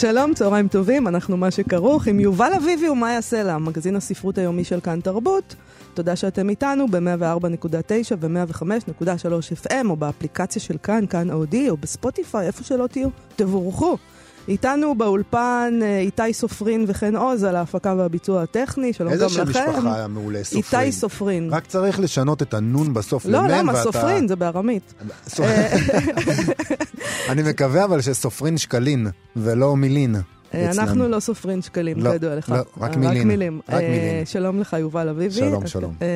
שלום, צהריים טובים, אנחנו מה שכרוך עם יובל אביבי ומאיה סלע, מגזין הספרות היומי של כאן תרבות. תודה שאתם איתנו ב-104.9 ו-105.3 FM, או באפליקציה של כאן, כאן אודיו, או בספוטיפיי, איפה שלא תהיו, תבורכו. איתנו באולפן אה, איתי סופרין וחן עוז על ההפקה והביצוע הטכני, שלום גם לכם. איזה שם משפחה מעולה, סופרין. איתי סופרין. רק צריך לשנות את הנון בסוף לא, למם, למה? ואתה... סופרין, זה בארמית. סופ- אני מקווה אבל שסופרין שקלין, ולא מילין. אנחנו לא סופרים שקלים, לא, כידוע לך. לא, רק אה, מילים. רק מילים. אה, מילים. שלום לך, יובל אביבי. שלום, שלום. אה,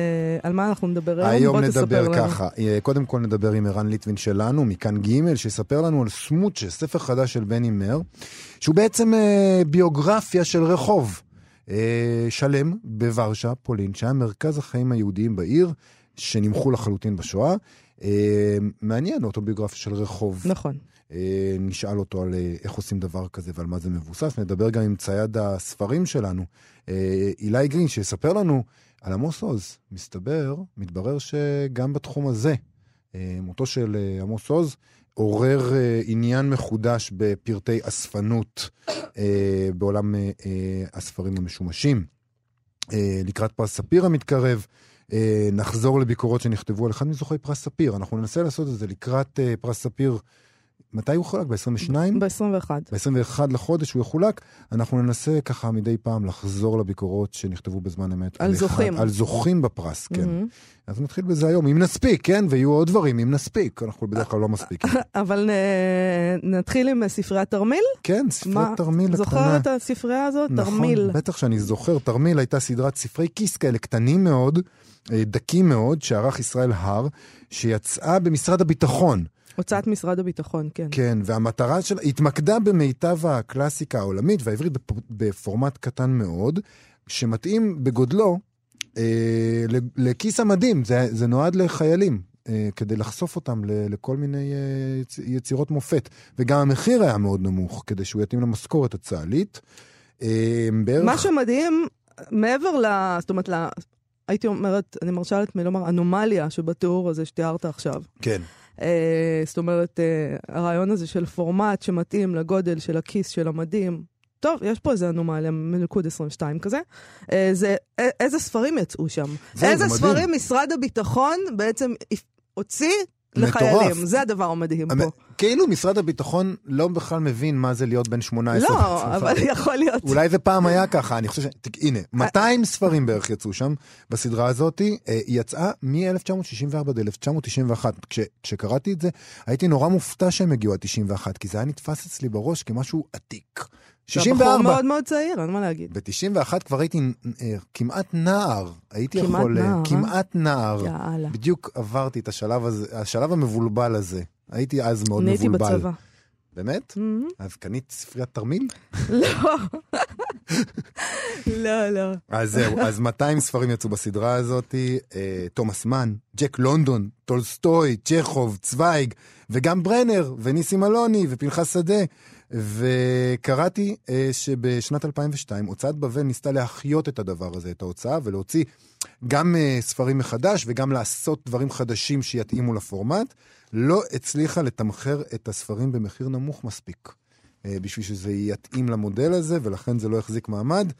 על מה אנחנו נדבר היום? היום נדבר. ככה, קודם כל נדבר עם ערן ליטווין שלנו, מכאן ג', שיספר לנו על סמוצ'ה, ספר חדש של בני מר, שהוא בעצם ביוגרפיה של רחוב שלם בוורשה, פולין, שהיה מרכז החיים היהודיים בעיר, שנמחו לחלוטין בשואה. אה, מעניין אוטוביוגרפיה של רחוב. נכון. אה, נשאל אותו על אה, איך עושים דבר כזה ועל מה זה מבוסס. נדבר גם עם צייד הספרים שלנו, אה, אילי גרין, שיספר לנו על עמוס עוז. מסתבר, מתברר שגם בתחום הזה, מותו של עמוס עוז עורר עניין מחודש בפרטי אספנות בעולם הספרים המשומשים. לקראת פרס ספיר המתקרב, נחזור לביקורות שנכתבו על אחד מזוכי פרס ספיר. אנחנו ננסה לעשות את זה לקראת פרס ספיר. מתי הוא חולק? ב-22? ב-21. ב-21 לחודש הוא יחולק. אנחנו ננסה ככה מדי פעם לחזור לביקורות שנכתבו בזמן אמת. על אחד- זוכים. על זוכים בפרס, כן. מהמם. אז נתחיל בזה היום, אם נספיק, כן? ויהיו עוד דברים, אם נספיק. אנחנו בדרך כלל לא מספיקים. אבל אה, נתחיל עם ספריית תרמיל? כן, ספרי מה? תרמיל הקטנה. זוכר את הספרייה הזאת? תרמיל. נכון, בטח שאני זוכר. תרמיל הייתה סדרת ספרי כיס כאלה קטנים מאוד, אה, דקים מאוד, שערך ישראל הר, שיצאה במשרד הביטחון. הוצאת משרד הביטחון, כן. כן, והמטרה שלה התמקדה במיטב הקלאסיקה העולמית והעברית בפ- בפורמט קטן מאוד, שמתאים בגודלו אה, לכיס המדים, זה, זה נועד לחיילים, אה, כדי לחשוף אותם ל, לכל מיני אה, יצ- יצירות מופת. וגם המחיר היה מאוד נמוך, כדי שהוא יתאים למשכורת הצה"לית. אה, בערך... מה שמדהים, מעבר ל... זאת אומרת, ל... הייתי אומרת, אני מרשה לעצמי לומר, אנומליה שבתיאור הזה שתיארת עכשיו. כן, זאת אומרת, אה, הרעיון הזה של פורמט שמתאים לגודל של הכיס של המדים. טוב, יש פה איזה אנומליה מלכוד 22 כזה. אה, זה, איזה ספרים יצאו שם? זהו, איזה זה. ספרים משרד הביטחון בעצם הפ- הוציא מטורף. לחיילים? זה הדבר המדהים המ- פה. כאילו משרד הביטחון לא בכלל מבין מה זה להיות בן 18. לא, אבל יכול להיות. אולי זה פעם היה ככה, אני חושב ש... הנה, 200 ספרים בערך יצאו שם בסדרה הזאת, אה, היא יצאה מ-1964 עד 1991. כש, כשקראתי את זה, הייתי נורא מופתע שהם הגיעו עד 91, כי זה היה נתפס אצלי בראש כמשהו עתיק. אתה בחור 64. מאוד מאוד צעיר, אין מה להגיד. ב-91 כבר הייתי אה, כמעט נער, הייתי כמעט יכול... אה, נער, אה? כמעט נער. יאללה. בדיוק עברתי את השלב הזה, השלב המבולבל הזה. הייתי אז מאוד אני הייתי מבולבל. בצבא. באמת? מהמם. אז קנית ספריית תרמיל? לא. לא, לא. אז זהו, אז 200 ספרים יצאו בסדרה הזאת, אה, תומאס מן, ג'ק לונדון, טולסטוי, צ'כוב, צוויג, וגם ברנר, וניסים אלוני, ופנחס שדה. וקראתי אה, שבשנת 2002 הוצאת בבל ניסתה להחיות את הדבר הזה, את ההוצאה, ולהוציא גם אה, ספרים מחדש וגם לעשות דברים חדשים שיתאימו לפורמט. לא הצליחה לתמחר את הספרים במחיר נמוך מספיק. אה, בשביל שזה יתאים למודל הזה, ולכן זה לא החזיק מעמד.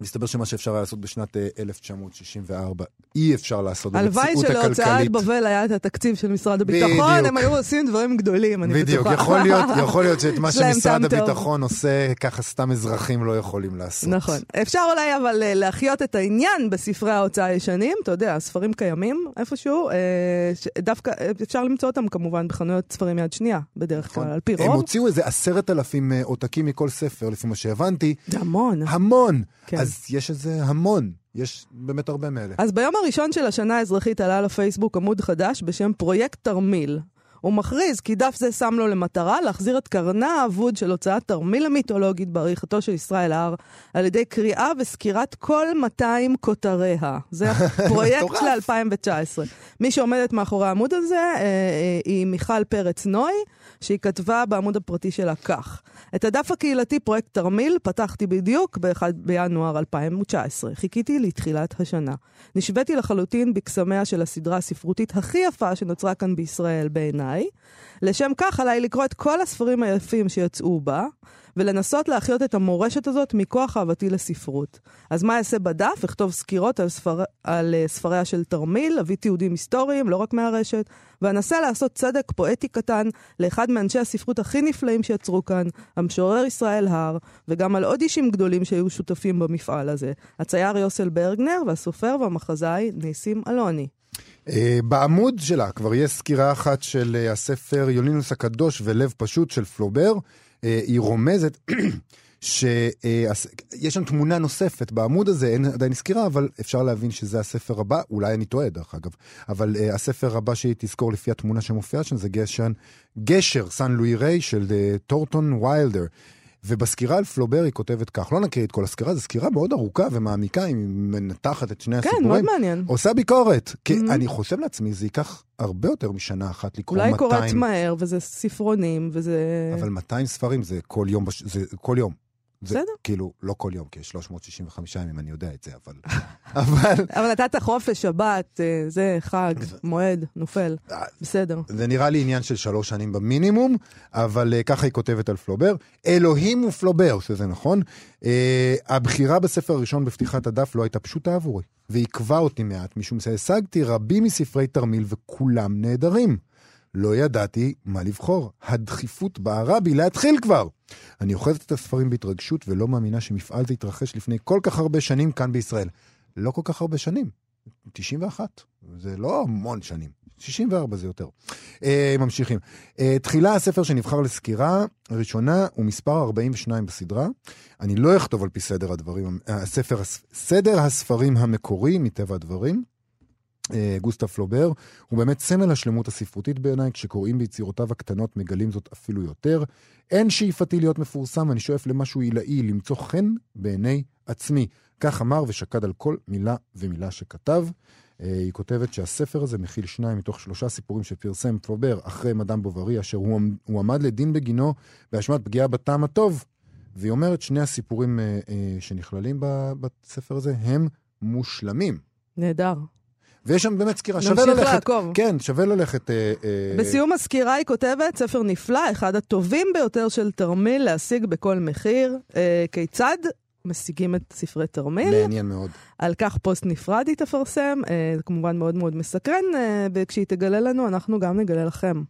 מסתבר שמה שאפשר היה לעשות בשנת אה, 1964, אי אפשר לעשות הלוואי במציאות שלהוצאת הכלכלית. בבל היה את התקציב של משרד הביטחון, בדיוק. הם היו עושים דברים גדולים, אני בטוחה. בדיוק, יכול להיות, יכול להיות שאת מה שמשרד טוב. הביטחון עושה, ככה סתם אזרחים לא יכולים לעשות. נכון. אפשר אולי אבל אה, להחיות את העניין בספרי ההוצאה הישנים, אתה יודע, הספרים קיימים איפשהו, אה, דווקא אה, אפשר למצוא אותם כמובן בחנויות ספרים יד שנייה, בדרך נכון. כלל, על פי הם רוב. הוציאו איזה עשרת אלפים אה, עותקים מכל ספר, לפי מה שהבנתי. זה המון. המון. כן. אז יש איזה המון. יש באמת הרבה מאלה. אז ביום הראשון של השנה האזרחית עלה לפייסבוק עמוד חדש בשם פרויקט תרמיל. הוא מכריז כי דף זה שם לו למטרה להחזיר את קרנה האבוד של הוצאת תרמיל המיתולוגית בעריכתו של ישראל הר, על ידי קריאה וסקירת כל 200 כותריה. זה הפרויקט של 2019. מי שעומדת מאחורי העמוד הזה אה, אה, היא מיכל פרץ נוי, שהיא כתבה בעמוד הפרטי שלה כך: את הדף הקהילתי פרויקט תרמיל פתחתי בדיוק ב-1 בינואר 2019. חיכיתי לתחילת השנה. נשוויתי לחלוטין בקסמיה של הסדרה הספרותית הכי יפה שנוצרה כאן בישראל בעיניי. לשם כך עליי לקרוא את כל הספרים היפים שיצאו בה, ולנסות להחיות את המורשת הזאת מכוח אהבתי לספרות. אז מה אעשה בדף? אכתוב סקירות על, ספר... על uh, ספריה של תרמיל, אביא תיעודים היסטוריים, לא רק מהרשת, ואנסה לעשות צדק פואטי קטן לאחד מאנשי הספרות הכי נפלאים שיצרו כאן, המשורר ישראל הר, וגם על עוד אישים גדולים שהיו שותפים במפעל הזה, הצייר יוסל ברגנר והסופר והמחזאי ניסים אלוני. Uh, בעמוד שלה כבר יש סקירה אחת של uh, הספר יולינוס הקדוש ולב פשוט של פלובר. אה, היא רומזת שיש שם תמונה נוספת בעמוד הזה, אין עדיין סקירה, אבל אפשר להבין שזה הספר הבא, אולי אני טועה דרך אגב, אבל הספר הבא שהיא תזכור לפי התמונה שמופיעה שם זה גשר, גשר סן לואי ריי של טורטון ויילדר. ובסקירה על פלובר היא כותבת כך, לא נקריא את כל הסקירה, זו סקירה מאוד ארוכה ומעמיקה, היא מנתחת את שני כן, הסיפורים. כן, מאוד מעניין. עושה ביקורת. כי mm-hmm. אני חושב לעצמי, זה ייקח הרבה יותר משנה אחת לקרוא 200... אולי קוראת מהר, וזה ספרונים, וזה... אבל 200 ספרים זה כל יום, בש... זה כל יום. בסדר. כאילו, לא כל יום, כי יש 365 ימים, אני יודע את זה, אבל... אבל... אבל נתת חופש, שבת, אה, זה חג, מועד, נופל, אה, בסדר. זה נראה לי עניין של שלוש שנים במינימום, אבל uh, ככה היא כותבת על פלובר. אלוהים ופלובר, שזה נכון. Uh, הבחירה בספר הראשון בפתיחת הדף לא הייתה פשוטה עבורי, ועיכבה אותי מעט, משום שהשגתי רבים מספרי תרמיל וכולם נהדרים. לא ידעתי מה לבחור. הדחיפות בערה בי להתחיל כבר. אני אוחזת את הספרים בהתרגשות ולא מאמינה שמפעל זה התרחש לפני כל כך הרבה שנים כאן בישראל. לא כל כך הרבה שנים, 91. זה לא המון שנים. 64 זה יותר. אה, ממשיכים. אה, תחילה הספר שנבחר לסקירה ראשונה הוא מספר 42 בסדרה. אני לא אכתוב על פי סדר הדברים, הספר, סדר הספרים המקורי מטבע הדברים. אה, גוסטה פלובר, הוא באמת סמל השלמות הספרותית בעיניי, כשקוראים ביצירותיו הקטנות מגלים זאת אפילו יותר. אין שאיפתי להיות מפורסם, אני שואף למשהו עילאי, למצוא חן בעיני עצמי. כך אמר ושקד על כל מילה ומילה שכתב. אה, היא כותבת שהספר הזה מכיל שניים מתוך שלושה סיפורים שפרסם פלובר אחרי מדאם בוברי, אשר הוא, הוא עמד לדין בגינו באשמת פגיעה בטעם הטוב. והיא אומרת, שני הסיפורים אה, שנכללים בספר הזה הם מושלמים. נהדר. ויש שם באמת סקירה, שווה ללכת. נמשיך לעקוב. כן, שווה ללכת. אה, אה... בסיום הסקירה היא כותבת, ספר נפלא, אחד הטובים ביותר של תרמיל להשיג בכל מחיר. אה, כיצד משיגים את ספרי תרמיל? מעניין מאוד. על כך פוסט נפרד היא תפרסם, אה, זה כמובן מאוד מאוד מסקרן, אה, וכשהיא תגלה לנו, אנחנו גם נגלה לכם.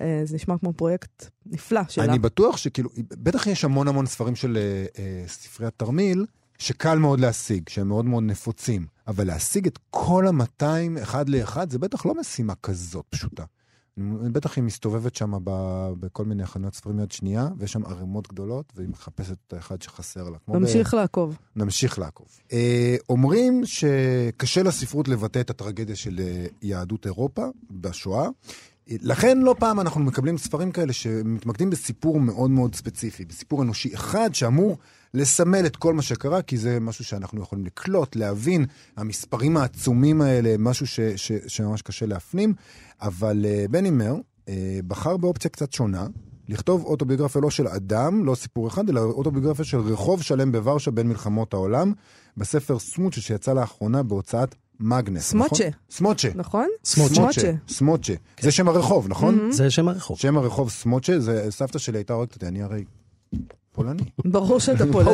אה, זה נשמע כמו פרויקט נפלא שלה. אני בטוח שכאילו, בטח יש המון המון ספרים של אה, אה ספרי התרמיל, שקל מאוד להשיג, שהם מאוד מאוד נפוצים. אבל להשיג את כל ה-200 אחד לאחד, זה בטח לא משימה כזאת פשוטה. בטח היא מסתובבת שם בכל מיני חנויות ספרים יד שנייה, ויש שם ערימות גדולות, והיא מחפשת את האחד שחסר לה. נמשיך ב... לעקוב. נמשיך לעקוב. אה, אומרים שקשה לספרות לבטא את הטרגדיה של אה, יהדות אירופה בשואה. לכן לא פעם אנחנו מקבלים ספרים כאלה שמתמקדים בסיפור מאוד מאוד ספציפי, בסיפור אנושי אחד שאמור לסמל את כל מה שקרה, כי זה משהו שאנחנו יכולים לקלוט, להבין. המספרים העצומים האלה, משהו ש, ש, שממש קשה להפנים. אבל uh, בני מר uh, בחר באופציה קצת שונה, לכתוב אוטוביוגרפיה לא של אדם, לא סיפור אחד, אלא אוטוביוגרפיה של רחוב שלם בוורשה בין מלחמות העולם, בספר סמוצ'ה שיצא לאחרונה בהוצאת מאגנס, נכון? סמוצ'ה. סמוצ'ה. נכון? סמוצ'ה. סמוצ'ה. זה שם הרחוב, נכון? Mm-hmm. זה שם הרחוב. שם הרחוב סמוצ'ה, זה סבתא שלי הייתה הורגת אותי, אני הרי פולני. ברור שאתה פולני,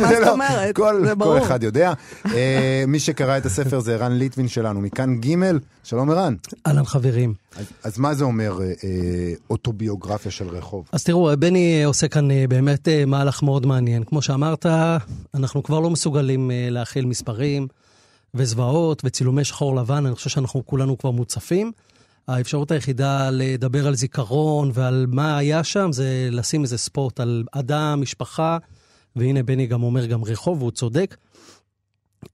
מה זאת לא- אומרת? זה ברור. כל אחד יודע. אה, מי שקרא את הספר זה ערן ליטווין שלנו, מכאן ג', שלום ערן. אהלן חברים. אז מה זה אומר אה, אה, אוטוביוגרפיה של רחוב? אז תראו, בני עושה כאן באמת מהלך מאוד מעניין. כמו שאמרת, אנחנו כבר לא מסוגלים להכיל מספרים וזוועות וצילומי שחור לבן, אני חושב שאנחנו כולנו כבר מוצפים. האפשרות היחידה לדבר על זיכרון ועל מה היה שם זה לשים איזה ספורט על אדם, משפחה, והנה בני גם אומר גם רחוב, והוא צודק.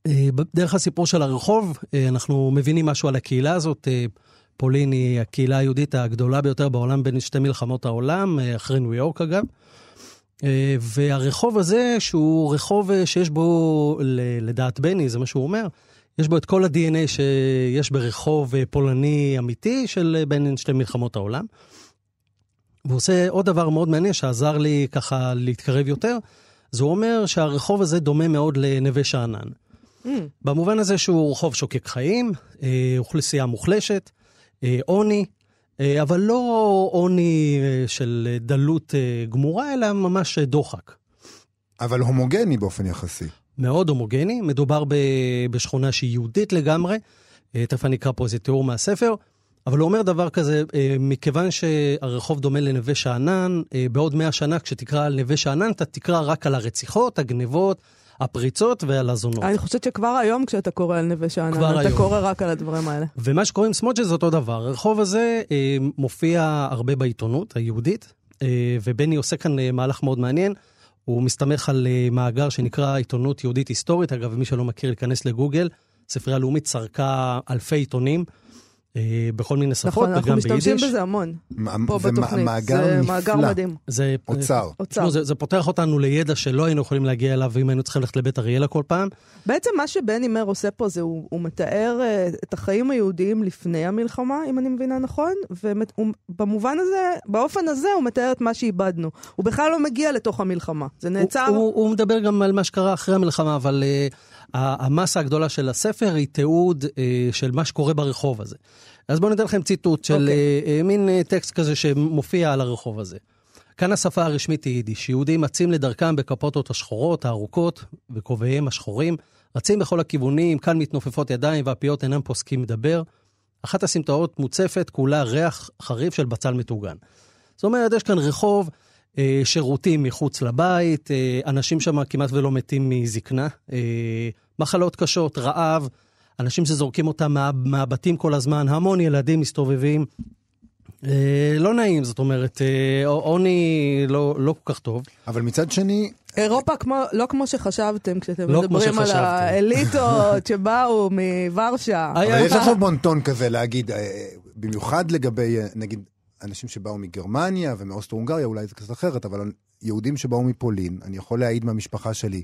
אה, דרך הסיפור של הרחוב, אה, אנחנו מבינים משהו על הקהילה הזאת. אה, פולין היא הקהילה היהודית הגדולה ביותר בעולם בין שתי מלחמות העולם, אחרי ניו יורק אגב. והרחוב הזה, שהוא רחוב שיש בו, לדעת בני, זה מה שהוא אומר, יש בו את כל ה-DNA שיש ברחוב פולני אמיתי של בין שתי מלחמות העולם. והוא עושה עוד דבר מאוד מעניין שעזר לי ככה להתקרב יותר, זה הוא אומר שהרחוב הזה דומה מאוד לנווה שאנן. Mm. במובן הזה שהוא רחוב שוקק חיים, אה, אוכלוסייה מוחלשת, אה, עוני, אה, אבל לא עוני של דלות גמורה, אלא ממש דוחק. אבל הומוגני באופן יחסי. מאוד הומוגני, מדובר בשכונה שהיא יהודית לגמרי, תכף אני אקרא פה איזה תיאור מהספר. אבל הוא אומר דבר כזה, מכיוון שהרחוב דומה לנווה שאנן, בעוד מאה שנה כשתקרא על נווה שאנן, אתה תקרא רק על הרציחות, הגנבות, הפריצות ועל הזונות. אני חושבת שכבר היום כשאתה קורא על נווה שאנן, אתה היום. קורא רק על הדברים האלה. ומה שקוראים סמוטג'ה זה אותו דבר. הרחוב הזה אה, מופיע הרבה בעיתונות היהודית, אה, ובני עושה כאן אה, מהלך מאוד מעניין. הוא מסתמך על אה, מאגר שנקרא עיתונות יהודית היסטורית. אגב, מי שלא מכיר, להיכנס לגוגל. ספרייה לאומית סרקה אלפי עיתונים. אה, בכל מיני שפות, נכון, וגם ביידיש. נכון, אנחנו משתמשים בזה המון, פה בתוכנית. זה מאגר מדהים. זה אוצר. אוצר. זה, זה פותח אותנו לידע שלא היינו יכולים להגיע אליו, אם היינו צריכים ללכת לבית אריאלה כל פעם. בעצם מה שבני מר עושה פה זה, הוא, הוא מתאר uh, את החיים היהודיים לפני המלחמה, אם אני מבינה נכון, ובמובן הזה, באופן הזה הוא מתאר את מה שאיבדנו. הוא בכלל לא מגיע לתוך המלחמה, זה נעצר. הוא, הוא, הוא מדבר גם על מה שקרה אחרי המלחמה, אבל... Uh, המסה הגדולה של הספר היא תיעוד אה, של מה שקורה ברחוב הזה. אז בואו ניתן לכם ציטוט של okay. אוקיי. אה, אה, מין טקסט כזה שמופיע על הרחוב הזה. כאן השפה הרשמית היא יידיש. יהודים אצים לדרכם בקפוטות השחורות, הארוכות, וכובעיהם השחורים. רצים בכל הכיוונים, כאן מתנופפות ידיים והפיות אינם פוסקים לדבר. אחת הסמטאות מוצפת, כולה ריח חריף של בצל מטוגן. זאת אומרת, יש כאן רחוב, שירותים מחוץ לבית, אה, אנשים שם כמעט ולא מתים מזקנה, אה, מחלות קשות, רעב, אנשים שזורקים אותם מה, מהבתים כל הזמן, המון ילדים מסתובבים. אה, לא נעים, זאת אומרת, אה, עוני לא, לא כל כך טוב. אבל מצד שני... אירופה כמו, לא כמו שחשבתם כשאתם לא מדברים על האליטות שבאו מוורשה. אבל יש עכשיו בונטון כזה להגיד, אה, במיוחד לגבי, נגיד, אנשים שבאו מגרמניה ומאוסטרו-הונגריה, אולי זה קצת אחרת, אבל יהודים שבאו מפולין, אני יכול להעיד מהמשפחה שלי,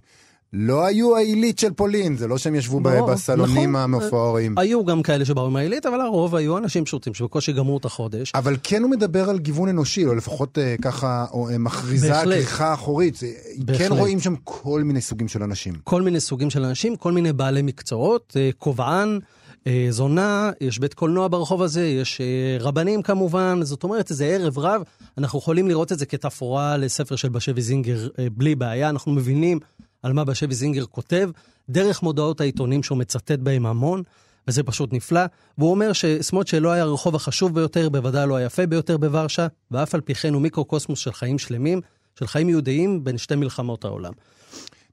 לא היו העילית של פולין, זה לא שהם ישבו בוא, בסלונים נכון, המפוארים. היו גם כאלה שבאו עם העילית, אבל הרוב היו אנשים פשוטים שבקושי גמרו את החודש. אבל כן הוא מדבר על גיוון אנושי, או לפחות אה, ככה או, אה, מכריזה כריכה אחורית. בהחלט. כן רואים שם כל מיני סוגים של אנשים. כל מיני סוגים של אנשים, כל מיני בעלי מקצועות, אה, קובען. אה, זונה, יש בית קולנוע ברחוב הזה, יש אה, רבנים כמובן, זאת אומרת, זה ערב רב. אנחנו יכולים לראות את זה כתפאורה לספר של בשבי זינגר אה, בלי בעיה, אנחנו מבינים על מה בשבי זינגר כותב, דרך מודעות העיתונים שהוא מצטט בהם המון, וזה פשוט נפלא. והוא אומר שסמוט שלא היה הרחוב החשוב ביותר, בוודאי לא היפה ביותר בוורשה, ואף על פי כן הוא מיקרוקוסמוס של חיים שלמים, של חיים יהודיים בין שתי מלחמות העולם.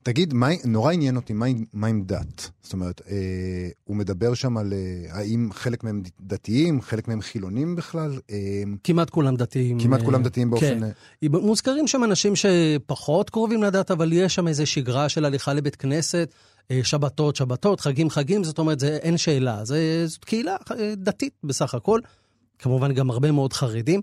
תגיד, מה, נורא עניין אותי, מה, מה עם דת? זאת אומרת, אה, הוא מדבר שם על אה, האם חלק מהם דתיים, חלק מהם חילונים בכלל? אה, כמעט כולם דתיים. כמעט אה, כולם דתיים באופן... כן. אה... מוזכרים שם אנשים שפחות קרובים לדת, אבל יש שם איזו שגרה של הליכה לבית כנסת, אה, שבתות, שבתות, חגים, חגים, זאת אומרת, זה, אין שאלה. זה, זאת קהילה אה, דתית בסך הכל. כמובן גם הרבה מאוד חרדים.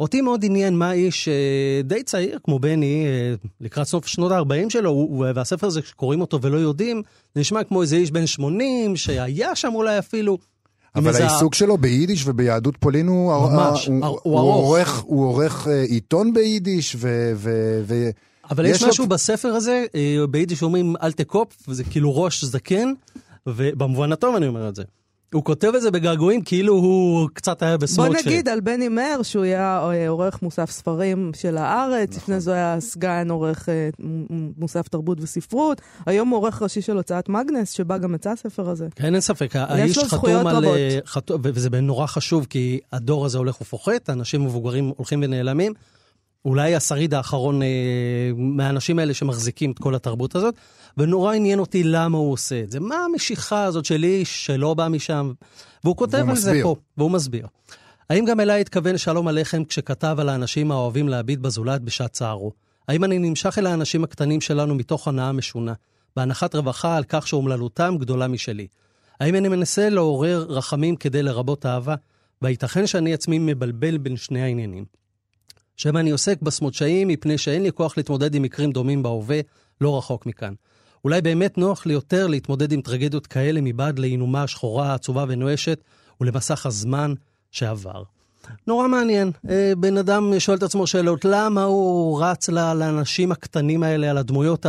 אותי מאוד עניין מה איש אה, די צעיר, כמו בני, אה, לקראת סוף שנות ה-40 שלו, והספר הזה, שקוראים אותו ולא יודעים, זה נשמע כמו איזה איש בן 80, שהיה שם אולי אפילו. אבל העיסוק ה... שלו ביידיש וביהדות פולין הוא, ממש, הוא, הוא, הוא, עורך, הוא עורך אה, עיתון ביידיש ו... ו, ו אבל יש משהו לו... בספר הזה, ביידיש אומרים אל תקופ, וזה כאילו ראש זקן, ובמובן הטוב אני אומר את זה. הוא כותב את זה בגעגועים כאילו הוא קצת היה בסמוט בוא נגיד על בני מאיר שהוא היה אה, עורך מוסף ספרים של הארץ, נכון. לפני זה היה סגן עורך אה, מוסף תרבות וספרות, היום הוא עורך ראשי של הוצאת מגנס, שבה גם יצא הספר הזה. כן, אין ספק, האיש חתום על... אה, חתום, וזה נורא חשוב, כי הדור הזה הולך ופוחת, אנשים מבוגרים הולכים ונעלמים. אולי השריד האחרון אה, מהאנשים האלה שמחזיקים את כל התרבות הזאת, ונורא עניין אותי למה הוא עושה את זה. מה המשיכה הזאת של איש שלא בא משם? והוא כותב על מסביר. זה פה, והוא מסביר. האם גם אליי התכוון שלום עליכם כשכתב על האנשים האוהבים להביט בזולת בשעת צערו? האם אני נמשך אל האנשים הקטנים שלנו מתוך הנאה משונה, בהנחת רווחה על כך שאומללותם גדולה משלי? האם אני מנסה לעורר רחמים כדי לרבות אהבה? וייתכן שאני עצמי מבלבל בין שני העניינים. שמא אני עוסק בסמודשאים מפני שאין לי כוח להתמודד עם מקרים דומים בהווה, לא רחוק מכאן. אולי באמת נוח לי יותר להתמודד עם טרגדיות כאלה מבעד לעינומה השחורה, עצובה ונואשת, ולמסך הזמן שעבר. נורא מעניין. אה, בן אדם שואל את עצמו שאלות, למה הוא רץ לאנשים הקטנים האלה, על הדמויות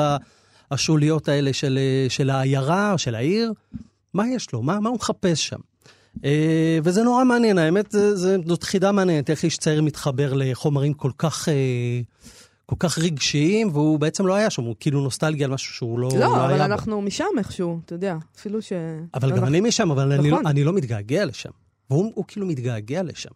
השוליות האלה של, אה, של העיירה של העיר? מה יש לו? מה, מה הוא מחפש שם? אה, וזה נורא מעניין, האמת, זאת חידה מעניינת, איך איש צעיר מתחבר לחומרים כל כך... כל כך רגשיים, והוא בעצם לא היה שם, הוא כאילו נוסטלגיה על משהו שהוא לא, לא, לא היה אבל בו. אנחנו משם איכשהו, אתה יודע, אפילו ש... אבל גם אנחנו- אני משם, אבל אני, לא, נכון. אני לא מתגעגע לשם. והוא הוא כאילו מתגעגע לשם.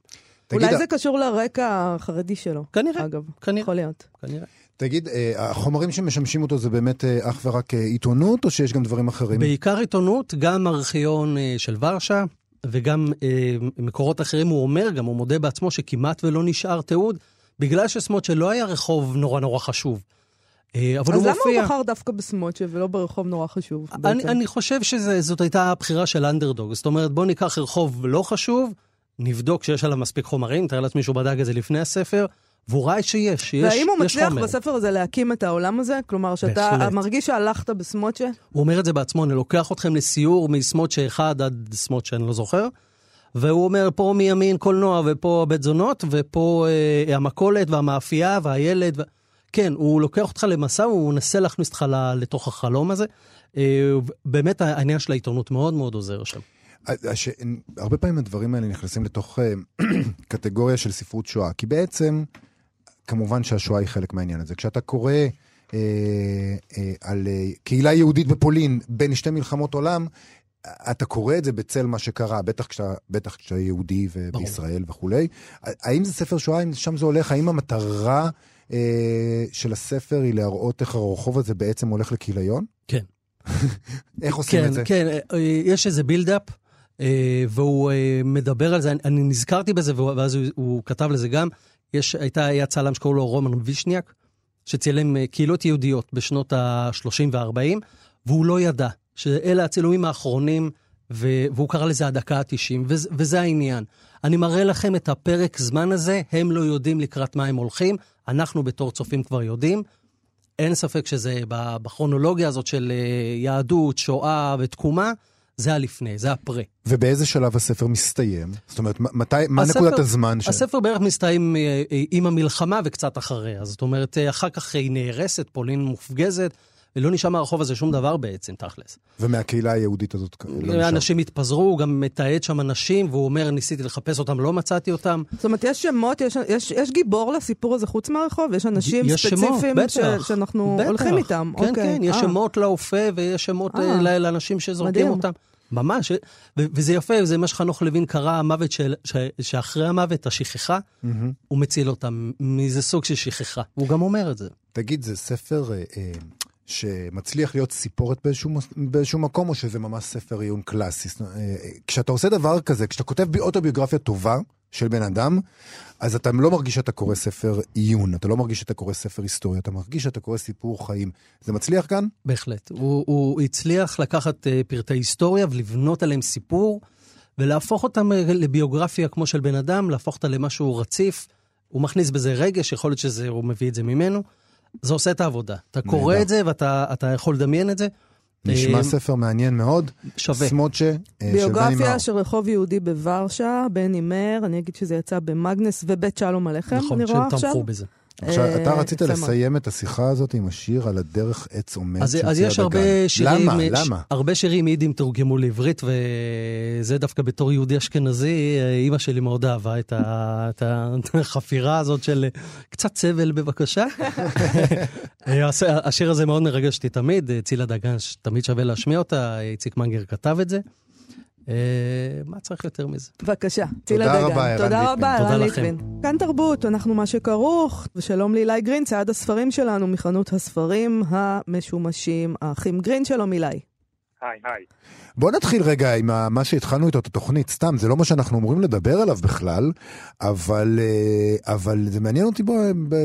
תגיד, אולי זה קשור לרקע החרדי שלו, כנראה, אגב. כנראה, יכול להיות. כנראה. תגיד, אה, החומרים שמשמשים אותו זה באמת אה, אך ורק אה, עיתונות, או שיש גם דברים אחרים? בעיקר עיתונות, גם ארכיון אה, של ורשה, וגם אה, מקורות אחרים, הוא אומר, גם הוא מודה בעצמו שכמעט ולא נשאר תיעוד, בגלל שסמוטשה לא היה רחוב נורא נורא חשוב. אה, אבל אז הוא למה מופיע. הוא בחר דווקא בסמוטשה ולא ברחוב נורא חשוב? אני? אני חושב שזאת הייתה הבחירה של אנדרדוג. זאת אומרת, בוא ניקח רחוב לא חשוב, נבדוק שיש עליו מספיק חומרים, תאר לעצמי שהוא בדק את זה לפני הספר, והוא ראה שיש, שיש, והאם הוא יש מצליח חומר. בספר הזה להקים את העולם הזה? כלומר, שאתה בהחלט. מרגיש שהלכת בסמוטשה? הוא אומר את זה בעצמו, אני לוקח אתכם לסיור מסמוטשה אחד עד סמוטשה, אני לא זוכר. והוא אומר, פה מימין קולנוע, ופה בית זונות, ופה אה, המכולת והמאפייה והילד. ו... כן, הוא לוקח אותך למסע, הוא מנסה להכניס אותך לתוך החלום הזה. אה, באמת העניין של העיתונות מאוד מאוד עוזר שם. הש... הרבה פעמים הדברים האלה נכנסים לתוך אה, קטגוריה של ספרות שואה, כי בעצם, כמובן שהשואה היא חלק מהעניין הזה. כשאתה קורא אה, אה, על אה, קהילה יהודית בפולין בין שתי מלחמות עולם, אתה קורא את זה בצל מה שקרה, בטח כשאתה, בטח כשאתה יהודי ובישראל וכולי. האם זה ספר שואה, האם שם זה הולך, האם המטרה אה, של הספר היא להראות איך הרחוב הזה בעצם הולך לכיליון? כן. איך עושים כן, את זה? כן, אה, יש איזה בילדאפ, אה, והוא אה, מדבר על זה, אני, נזכרתי בזה, ואז הוא, הוא כתב לזה גם. יש, הייתה, היה צלם שקראו לו רומן וישניאק, שצילם אה, קהילות יהודיות בשנות ה-30 וה-40, והוא לא ידע שאלה הצילומים האחרונים, והוא קרא לזה הדקה ה-90, וזה, העניין. אני מראה לכם את הפרק זמן הזה, הם לא יודעים לקראת מה הם הולכים, אנחנו בתור צופים כבר יודעים. אין ספק שזה בכרונולוגיה הזאת של אה, יהדות, שואה ותקומה, זה הלפני, זה הפרה. ובאיזה שלב הספר מסתיים? זאת אומרת, מתי, מה הספר- נקודת הזמן ש... הספר בערך מסתיים אה, אה, עם המלחמה וקצת אחריה. זאת אומרת, אה, אחר כך היא נהרסת, פולין מופגזת, ולא נשאר מהרחוב הזה שום דבר בעצם, תכלס. ומהקהילה היהודית הזאת לא נשאר. אנשים התפזרו, הוא גם מתעד שם אנשים, והוא אומר, ניסיתי לחפש אותם, לא מצאתי אותם. זאת אומרת, יש שמות, יש, יש, יש גיבור לסיפור הזה חוץ מהרחוב? יש אנשים יש שמות, ספציפיים בטח. ש, שאנחנו בטח. הולכים איתם? כן, אוקיי. כן, יש אה. שמות לאופה ויש שמות אה. אה, לאנשים שזורקים מדהים. אותם. ממש, ו- וזה יפה, זה מה שחנוך לוין קרא, המוות של, ש- שאחרי המוות, השכחה, מהמם. הוא מציל אותם מאיזה סוג של שכחה. הוא גם אומר את זה. תגיד, זה ספר אה, אה, שמצליח להיות סיפורת באיזשהו, באיזשהו מקום, או שזה ממש ספר עיון קלאסי? אומרת, אה, כשאתה עושה דבר כזה, כשאתה כותב בי- אוטוביוגרפיה טובה של בן אדם, אז אתה לא מרגיש שאתה קורא ספר עיון, אתה לא מרגיש שאתה קורא ספר היסטוריה, אתה מרגיש שאתה קורא סיפור חיים. זה מצליח כאן? בהחלט. הוא, הוא הצליח לקחת uh, פרטי היסטוריה ולבנות עליהם סיפור, ולהפוך אותם לביוגרפיה כמו של בן אדם, להפוך אותה למשהו רציף. הוא מכניס בזה רגש, יכול להיות שהוא מביא את זה ממנו. זה עושה את העבודה. אתה קורא. את זה ואתה אתה יכול לדמיין את זה. נשמע אה, ספר מעניין מאוד. שווה. סמוטשה, אה, של בני מאור. ביוגרפיה של רחוב יהודי בוורשה, בני מאיר, אני אגיד שזה יצא במאגנס ובית שלום עליכם, נכון, אני שהם רואה עכשיו. תמכו בזה. עכשיו, אה, אתה רצית. לסיים את השיחה הזאת עם השיר על הדרך עץ עומד אז, של אז צייה יש הרבה דגן. שירים, למה? ש- למה? הרבה שירים יידים תורגמו לעברית, וזה דווקא בתור יהודי אשכנזי, אה, אימא שלי מאוד אהבה את, ה, את החפירה הזאת של קצת סבל בבקשה. אה, הש- השיר הזה מאוד מרגש אותי תמיד, אה, צילה דגן, תמיד שווה להשמיע אותה, איציק מנגר כתב את זה. אה, מה צריך יותר מזה? בבקשה, צילה דגן. רבה, ערן תודה ליטבין. רבה, תודה ערן לכם. ליטבין. כאן תרבות, אנחנו מה שכרוך, ושלום לאילי גרין, צעד הספרים שלנו מחנות הספרים המשומשים, האחים גרין, שלום אילי. היי, היי. בוא נתחיל רגע עם מה שהתחלנו איתו את התוכנית, סתם, זה לא מה שאנחנו אמורים לדבר עליו בכלל, אבל, אה, אבל זה מעניין אותי בו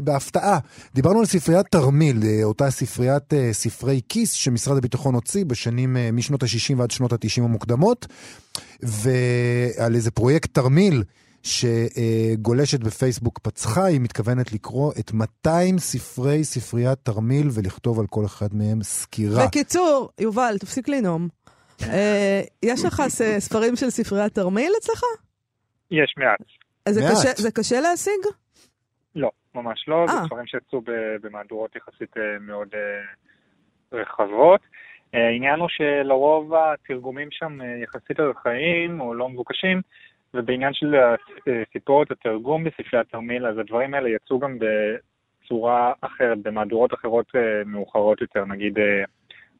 בהפתעה. דיברנו על ספריית תרמיל, אה, אותה ספריית אה, ספרי כיס שמשרד הביטחון הוציא בשנים משנות ה-60 ועד שנות ה-90 המוקדמות, ועל איזה פרויקט תרמיל. שגולשת בפייסבוק פצחה, היא מתכוונת לקרוא את 200 ספרי ספריית תרמיל ולכתוב על כל אחד מהם סקירה. בקיצור, יובל, תפסיק לנאום. אה, יש לך ספרים של ספריית תרמיל אצלך? יש מעט. זה קשה, זה קשה להשיג? לא, ממש לא. 아. זה אה. ספרים שיצאו במהדורות יחסית אה, מאוד רחבות. העניין הוא שלרוב התרגומים שם יחסית ארכאיים או לא מבוקשים, ובעניין של סיפורת התרגום בספרי התרמיל, אז הדברים האלה יצאו גם בצורה אחרת, במהדורות אחרות מאוחרות יותר, נגיד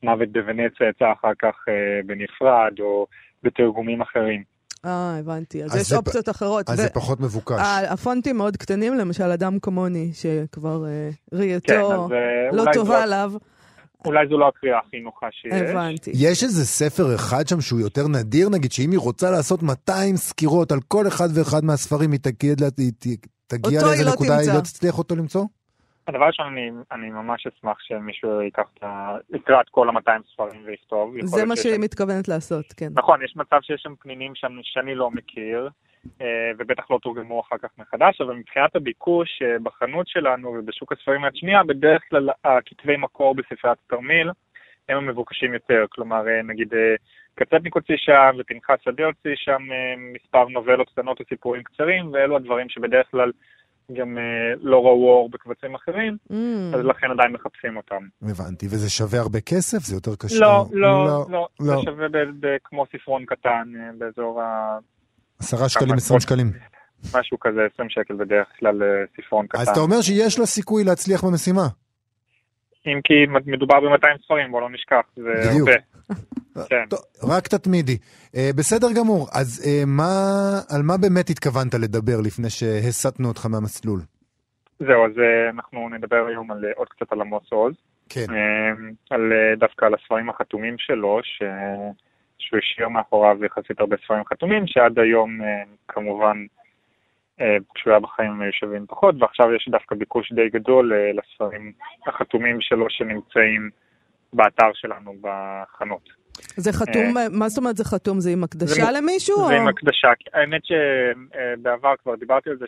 מוות בוונציה יצא אחר כך אה, בנפרד, או בתרגומים אחרים. אה, הבנתי. אז, אז יש אופציות פ... אחרות. אז ו... זה פחות מבוקש. הפונטים מאוד קטנים, למשל אדם כמוני, שכבר אה, ראייתו כן, אה, לא טובה זו... עליו. אולי זו לא הקריאה הכי נוחה שיש. הבנתי. יש איזה ספר אחד שם שהוא יותר נדיר, נגיד, שאם היא רוצה לעשות 200 סקירות על כל אחד ואחד מהספרים, היא תגיע, היא תגיע לאיזה לא נקודה, היא לא תצליח אותו למצוא? הדבר ראשון, אני, אני ממש אשמח שמישהו ייקח את ה... יקרא את כל ה-200 ספרים ויכתוב. זה מה שהיא שם... מתכוונת לעשות, כן. נכון, יש מצב שיש שם פנינים שאני לא מכיר, ובטח לא תורגמו אחר כך מחדש, אבל מבחינת הביקוש אה, בחנות שלנו ובשוק הספרים יד שנייה, בדרך כלל הכתבי מקור בספריית התרמיל הם המבוקשים יותר. כלומר, אה, נגיד קצטניק הוציא שם ופנחס שדה הוציא שם מספר נובלות קטנות וסיפורים קצרים, ואלו הדברים שבדרך כלל... גם אה, לא ראו אור בקבצים אחרים, mm. אז לכן עדיין מחפשים אותם. הבנתי, וזה שווה הרבה כסף? זה יותר קשה? לא, לא, לא, לא. זה לא. שווה כמו ספרון קטן אה, באזור ה... עשרה שקלים, עשרים שקלים. משהו כזה, עשרים שקל בדרך כלל אה, ספרון קטן. אז אתה אומר שיש לה סיכוי להצליח במשימה. אם כי מדובר ב-200 ספרים, בוא לא נשכח, זה הרבה. כן. טוב, רק תתמידי. Uh, בסדר גמור, אז uh, מה, על מה באמת התכוונת לדבר לפני שהסטנו אותך מהמסלול? זהו, אז uh, אנחנו נדבר היום על, עוד קצת על עמוס עוז. כן. על, דווקא על הספרים החתומים שלו, ש... שהוא השאיר מאחוריו יחסית הרבה ספרים חתומים, שעד היום uh, כמובן אה, כשהוא היה בחיים הם היו שווים פחות, ועכשיו יש דווקא ביקוש די גדול אה, לספרים החתומים שלו שנמצאים באתר שלנו בחנות. זה חתום, אה, מה זאת אומרת זה חתום? זה עם הקדשה למישהו? זה? עם הקדשה. האמת שבעבר כבר דיברתי על זה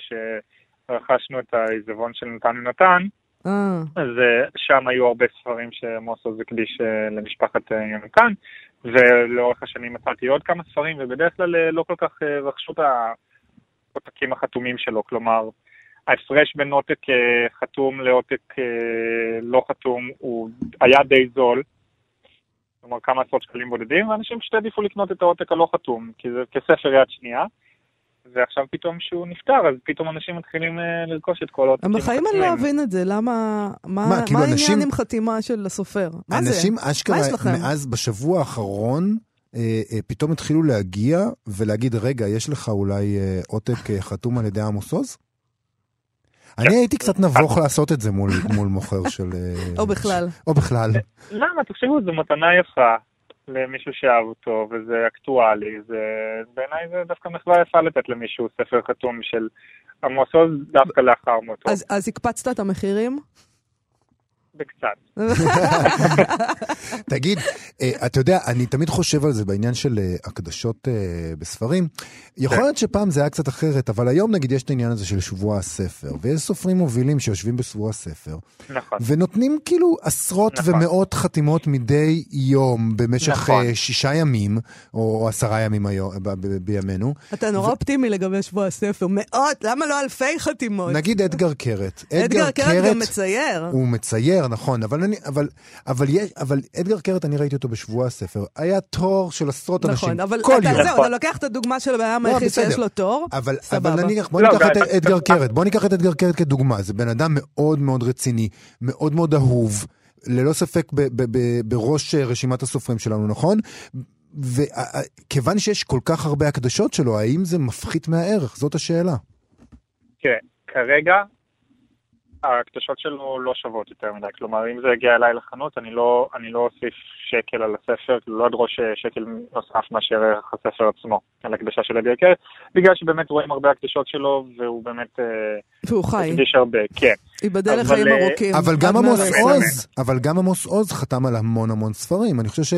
שרכשנו את העיזבון של נתן ונתן, אה. אז שם היו הרבה ספרים שמוסוס הקדיש למשפחת יונתן, ולאורך השנים מצאתי עוד כמה ספרים, ובדרך כלל לא כל כך רכשו את. העותקים החתומים שלו, כלומר, ההפרש בין עותק אה, חתום לעותק אה, לא חתום הוא היה די זול, כלומר כמה עשרות שקלים בודדים, ואנשים פשוט העדיפו לקנות את העותק הלא חתום, כי זה כספר יד שנייה. ועכשיו פתאום שהוא נפטר, אז פתאום אנשים מתחילים uh, לרכוש את כל העותקים. בחיים אני לא אבין את זה, למה, מה, מה, כאילו מה העניין אנשים... עם חתימה של הסופר? מה זה? אנשים אשכרה, מאז בשבוע האחרון, אה, אה, פתאום התחילו להגיע ולהגיד, רגע, יש לך אולי אה, עותק אה, חתום על ידי עמוס עוז? אני הייתי קצת נבוך לעשות את זה מול, מול מוכר של... אה, או בכלל. או בכלל. למה? תחשבו, זו מתנה יפה למישהו שאהב אותו, וזה אקטואלי, זה... בעיניי זה דווקא מחווה יפה לתת למישהו ספר חתום של עמוס עוז דווקא לאחר מותו. אז, אז הקפצת את המחירים? בקצת. תגיד, אה, אתה יודע, אני תמיד חושב על זה בעניין של אה, הקדשות אה, בספרים. יכול כן. להיות שפעם זה היה קצת אחרת, אבל היום נגיד יש את העניין הזה של שבוע הספר, ויש סופרים מובילים שיושבים בשבוע הספר, נכון. ונותנים כאילו עשרות נכון. ומאות חתימות מדי יום במשך נכון. שישה ימים, או עשרה ימים היום, בימינו. אתה נורא ו... אופטימי לגבי שבוע הספר, מאות, למה לא אלפי חתימות? נגיד אדגר קרת. אדגר קרת גם מצייר. הוא מצייר, נכון, אבל, אני, אבל, אבל, יש, אבל אדגר קרת, אני ראיתי אותו בשבוע הספר, היה תור של עשרות נכון, אנשים אבל כל אתה, יום. זהו, אתה לוקח את הדוגמה של הבן אדם לא, היחיד שיש לו תור, אבל, סבבה. אבל נניח, בוא לא, ניקח את אדגר קרת, בוא ניקח את אדגר קרת כדוגמה, זה בן אדם מאוד מאוד רציני, מאוד מאוד אהוב, ללא ספק ב, ב, ב, בראש רשימת הסופרים שלנו, נכון? וכיוון שיש כל כך הרבה הקדשות שלו, האם זה מפחית מהערך? זאת השאלה. כן, כרגע ההקדשות שלו לא שוות יותר מדי. כלומר, אם זה יגיע אליי לחנות, אני לא, אני לא אוסיף שקל על הספר, לא אדרוש אה, שקל נוסף מאשר ערך הספר עצמו, על הקדשה של אדי הקרת, בגלל שבאמת רואים הרבה הקדשות שלו, והוא באמת... והוא חי. הקדיש הרבה, כן. ייבדל לחיים ארוכים. אבל גם עמוס עוז, אבל גם עמוס עוז חתם על המון המון ספרים. אני חושב ש...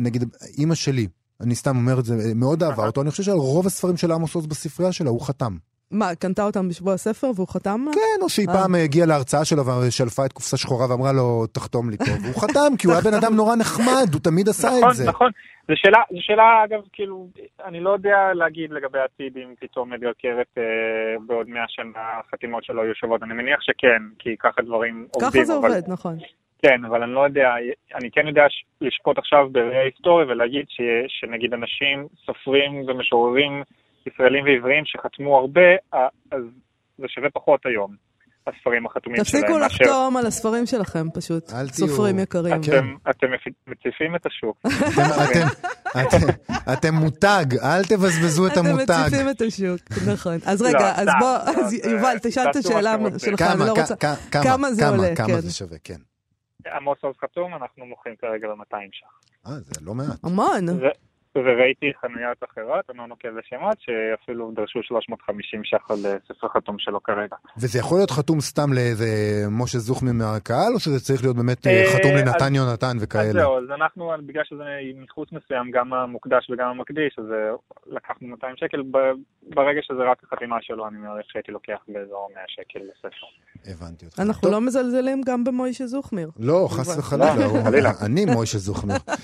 נגיד, אימא שלי, אני סתם אומר את זה, מאוד אהבה אותו, אני חושב שעל רוב הספרים של עמוס עוז בספרייה שלה הוא חתם. מה, קנתה אותם בשבוע הספר והוא חתם? כן, או שהיא אה. פעם הגיעה להרצאה שלו ושלפה את קופסה שחורה ואמרה לו, תחתום לי פה. והוא חתם, כי הוא היה בן אדם נורא נחמד, הוא תמיד עשה את נכון, זה. נכון, נכון. זו שאלה, זו שאלה, אגב, כאילו, אני לא יודע להגיד לגבי העתיד אם פתאום אדגר קרת אה, בעוד מאה שנה החתימות שלו יהיו שוות. אני מניח שכן, כי ככה דברים עובדים. ככה זה אבל... עובד, נכון. כן, אבל אני לא יודע, אני כן יודע לשפוט עכשיו בראי היסטוריה ולהגיד ש, שנגיד אנשים, סופרים ומשוררים ישראלים ועבריים שחתמו הרבה, אז זה שווה פחות היום. הספרים החתומים שלהם. תפסיקו לחתום על הספרים שלכם פשוט, סופרים יקרים. אתם מציפים את השוק. אתם מותג, אל תבזבזו את המותג. אתם מציפים את השוק, נכון. אז רגע, לא, אז בוא, יובל, תשאל את השאלה שלך, אני לא רוצה... כמה זה עולה? כמה זה שווה, כן. עמוס עוז חתום, אנחנו מוכרים כרגע ב-200 ש"ח. אה, זה לא מעט. המון. וראיתי חנויות אחרות, אני לא נוקב בשמות, שאפילו דרשו 350 ש"ח על אה, ספר חתום שלו כרגע. וזה יכול להיות חתום סתם לאיזה משה זוכמי מהקהל, או שזה צריך להיות באמת אה, חתום אה, לנתן יונתן וכאלה? אז זהו, אז אנחנו, בגלל שזה ניחוס מסוים, גם המוקדש וגם המקדיש, אז לקחנו 200 שקל. ברגע שזה רק החתימה שלו, אני מעריך שהייתי לוקח באזור 100 שקל לספר. הבנתי אותך. אנחנו לא מזלזלים גם במוישה זוכמיר. לא, חס וחלילה. אני מוישה זוכמיר.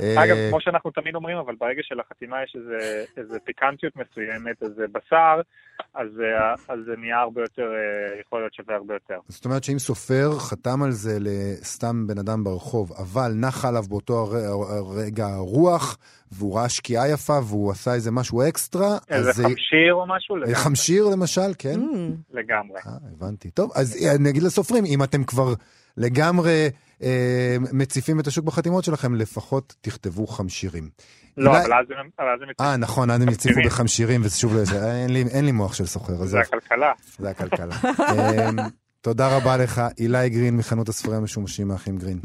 אגב, כמו שאנחנו תמיד אומרים, אבל ברגע שלחתימה יש איזה, איזה פיקנטיות מסוימת, איזה בשר, אז, אז זה נהיה הרבה יותר, אה, יכול להיות שווה הרבה יותר. זאת אומרת שאם סופר חתם על זה לסתם בן אדם ברחוב, אבל נח עליו באותו רגע רוח, והוא ראה שקיעה יפה, והוא עשה איזה משהו אקסטרה, איזה אז חמשיר או משהו? לגמרי. חמשיר למשל, כן? Mm. לגמרי. אה, הבנתי. טוב, אז נגיד לסופרים, אם אתם כבר לגמרי... אה, מציפים את השוק בחתימות שלכם, לפחות תכתבו חמשירים. לא, אבל אז הם מציפים. אה, נכון, אז הם הציפו בחמשירים, וזה שוב, אין לי מוח של סוחר. זה הכלכלה. זה הכלכלה. אמ, תודה רבה לך, אילי גרין מחנות הספרים המשומשים האחים גרין.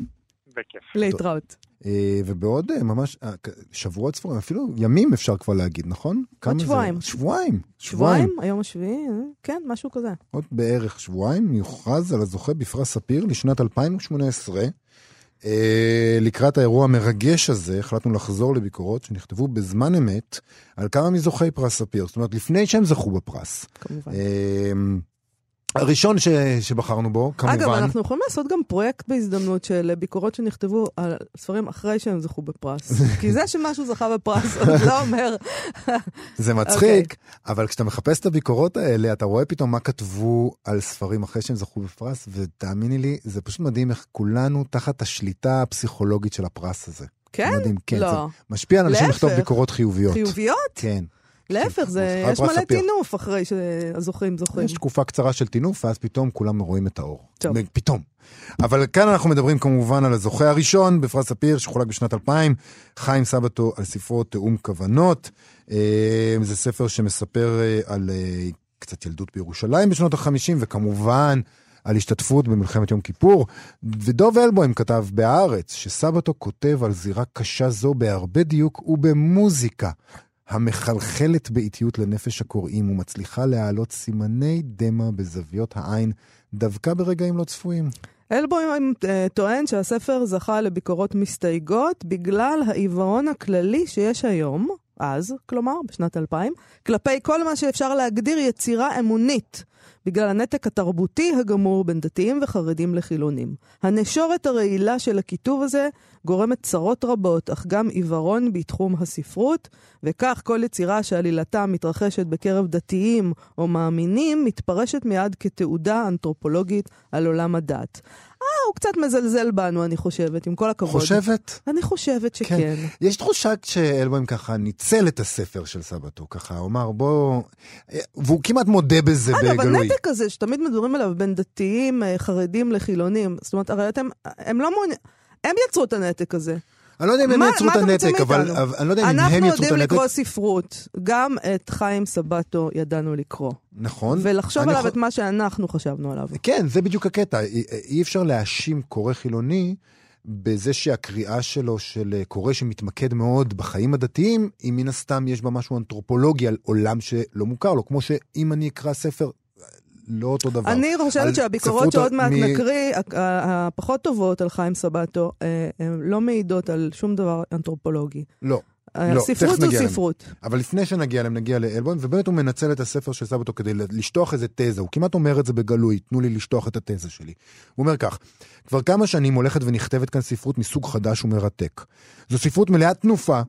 בכיף. להתראות. אה, ובעוד אה, ממש אה, שבועות ספורים, אפילו ימים אפשר כבר להגיד, נכון? עוד שבועיים. שבועיים. שבועיים? היום השביעי? כן, משהו כזה. עוד בערך שבועיים יוכרז על הזוכה בפרס ספיר לשנת 2018. לקראת האירוע המרגש הזה, החלטנו לחזור לביקורות שנכתבו בזמן אמת על כמה מזוכי פרס ספיר. זאת אומרת, לפני שהם זכו בפרס. כמובן. הראשון ש... שבחרנו בו, כמובן. אגב, אנחנו יכולים לעשות גם פרויקט בהזדמנות של ביקורות שנכתבו על ספרים אחרי שהם זכו בפרס. כי זה שמשהו זכה בפרס, עוד לא אומר... זה מצחיק, okay. אבל כשאתה מחפש את הביקורות האלה, אתה רואה פתאום מה כתבו על ספרים אחרי שהם זכו בפרס, ותאמיני לי, זה פשוט מדהים איך כולנו תחת השליטה הפסיכולוגית של הפרס הזה. כן? מדהים, כן. לא. זה משפיע על אנשים לכתוב ביקורות חיוביות. חיוביות? כן. להפך, זה, יש מלא טינוף אחרי שהזוכים זוכים. יש תקופה קצרה של טינוף, ואז פתאום כולם רואים את האור. טוב. פתאום. אבל כאן אנחנו מדברים כמובן על הזוכה הראשון בפרס ספיר, שחולק בשנת 2000, חיים סבתו על ספרו תיאום כוונות. אה, זה ספר שמספר אה, על אה, קצת ילדות בירושלים בשנות ה-50, וכמובן על השתתפות במלחמת יום כיפור. ודוב אלבוים כתב בהארץ שסבתו כותב על זירה קשה זו בהרבה דיוק ובמוזיקה. המחלחלת באיטיות לנפש הקוראים ומצליחה להעלות סימני דמע בזוויות העין, דווקא ברגעים לא צפויים. אלבוים אה, טוען שהספר זכה לביקורות מסתייגות בגלל העיוורון הכללי שיש היום, אז, כלומר, בשנת 2000, כלפי כל מה שאפשר להגדיר יצירה אמונית. בגלל הנתק התרבותי הגמור בין דתיים וחרדים לחילונים. הנשורת הרעילה של הכיתוב הזה גורמת צרות רבות, אך גם עיוורון בתחום הספרות, וכך כל יצירה שעלילתה מתרחשת בקרב דתיים או מאמינים, מתפרשת מיד כתעודה אנתרופולוגית על עולם הדת. אה, הוא קצת מזלזל בנו, אני חושבת, עם כל הכבוד. חושבת? אני חושבת שכן. כן. יש תחושה שאלבוים ככה ניצל את הספר של סבתו, ככה, הוא אמר, בוא... והוא כמעט מודה בזה בגלוי. אגב, הנתק הזה שתמיד מדברים עליו בין דתיים, אה, חרדים לחילונים, זאת אומרת, הרי אתם, הם לא מעוניינים, הם יצרו את הנתק הזה. אני לא יודע אם הם יצרו את הנתק, אבל אני לא יודע אם הם יצרו את הנתק. אנחנו יודעים לקרוא ספרות, גם את חיים סבטו ידענו לקרוא. נכון. ולחשוב עליו את מה שאנחנו חשבנו עליו. כן, זה בדיוק הקטע. אי אפשר להאשים קורא חילוני. בזה שהקריאה שלו של אה, קורא שמתמקד מאוד בחיים הדתיים, אם מן הסתם יש בה משהו אנתרופולוגי על עולם שלא מוכר לו, כמו שאם אני אקרא ספר לא אותו דבר. אני חושבת שהביקורות שעוד מעט מ... נקריא, הפחות טובות על חיים סבטו, אה, הן לא מעידות על שום דבר אנתרופולוגי. לא. אה, לא, ספרות זו ספרות. להם. אבל לפני שנגיע אליהם, נגיע לאלבון, ובאמת הוא מנצל את הספר של סבתו כדי לשטוח איזה תזה, הוא כמעט אומר את זה בגלוי, תנו לי לשטוח את התזה שלי. הוא אומר כך, כבר כמה שנים הולכת ונכתבת כאן ספרות מסוג חדש ומרתק. זו ספרות מלאת תנופה,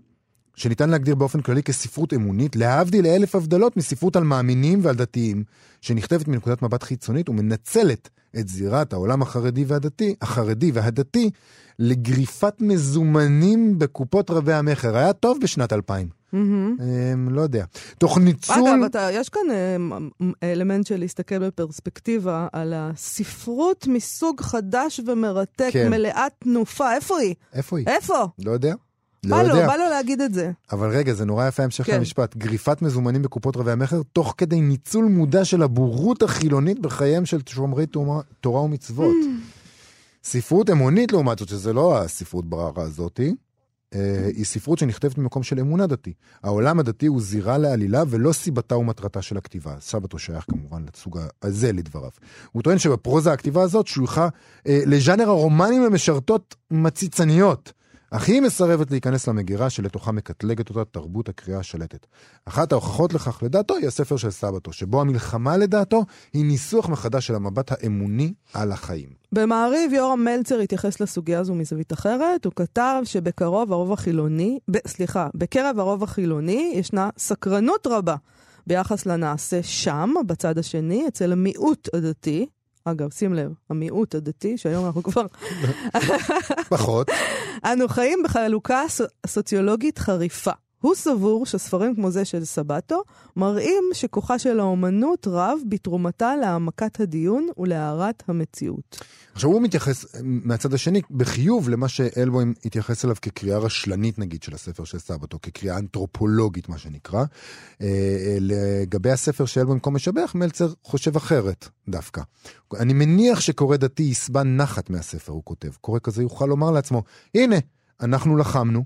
שניתן להגדיר באופן כללי כספרות אמונית, להבדיל אלף הבדלות מספרות על מאמינים ועל דתיים, שנכתבת מנקודת מבט חיצונית ומנצלת את זירת העולם החרדי והדתי, החרדי והדתי, לגריפת מזומנים בקופות רבי המכר. היה טוב בשנת 2000. Mm-hmm. לא יודע. תוך ניצול... אגב, אתה, יש כאן אה, אלמנט של להסתכל בפרספקטיבה על הספרות מסוג חדש ומרתק, כן. מלאת תנופה. איפה היא? איפה היא? איפה? לא יודע. לא בא יודע. לו, בא לו להגיד את זה. אבל רגע, זה נורא יפה המשך כן. למשפט. גריפת מזומנים בקופות רבי המכר, תוך כדי ניצול מודע של הבורות החילונית בחייהם של שומרי תורה, תורה ומצוות. Mm. ספרות אמונית לעומת זאת, שזה לא הספרות בררה הזאתי, אה, היא ספרות שנכתבת ממקום של אמונה דתי. העולם הדתי הוא זירה לעלילה ולא סיבתה ומטרתה של הכתיבה. סבתו שייך כמובן לסוג הזה לדבריו. הוא טוען שבפרוזה הכתיבה הזאת שויכה אה, לז'אנר הרומנים המשרתות מציצניות. אך היא מסרבת להיכנס למגירה שלתוכה מקטלגת אותה תרבות הקריאה השלטת. אחת ההוכחות לכך לדעתו היא הספר של סבתו, שבו המלחמה לדעתו היא ניסוח מחדש של המבט האמוני על החיים. במעריב יורם מלצר התייחס לסוגיה הזו מזווית אחרת, הוא כתב שבקרוב הרוב החילוני, ב, סליחה, בקרב הרוב החילוני ישנה סקרנות רבה ביחס לנעשה שם, בצד השני, אצל המיעוט הדתי, אגב, שים לב, המיעוט הדתי, שהיום אנחנו כבר... פחות. אנו חיים בחלוקה סוציולוגית חריפה. הוא סבור שספרים כמו זה של סבטו מראים שכוחה של האומנות רב בתרומתה להעמקת הדיון ולהארת המציאות. עכשיו הוא מתייחס מהצד השני בחיוב למה שאלבוים התייחס אליו כקריאה רשלנית נגיד של הספר של סבתו, כקריאה אנתרופולוגית מה שנקרא. אה, אה, לגבי הספר של אלבוים כה משבח, מלצר חושב אחרת דווקא. אני מניח שקורא דתי יסבע נחת מהספר, הוא כותב. קורא כזה יוכל לומר לעצמו, הנה, אנחנו לחמנו,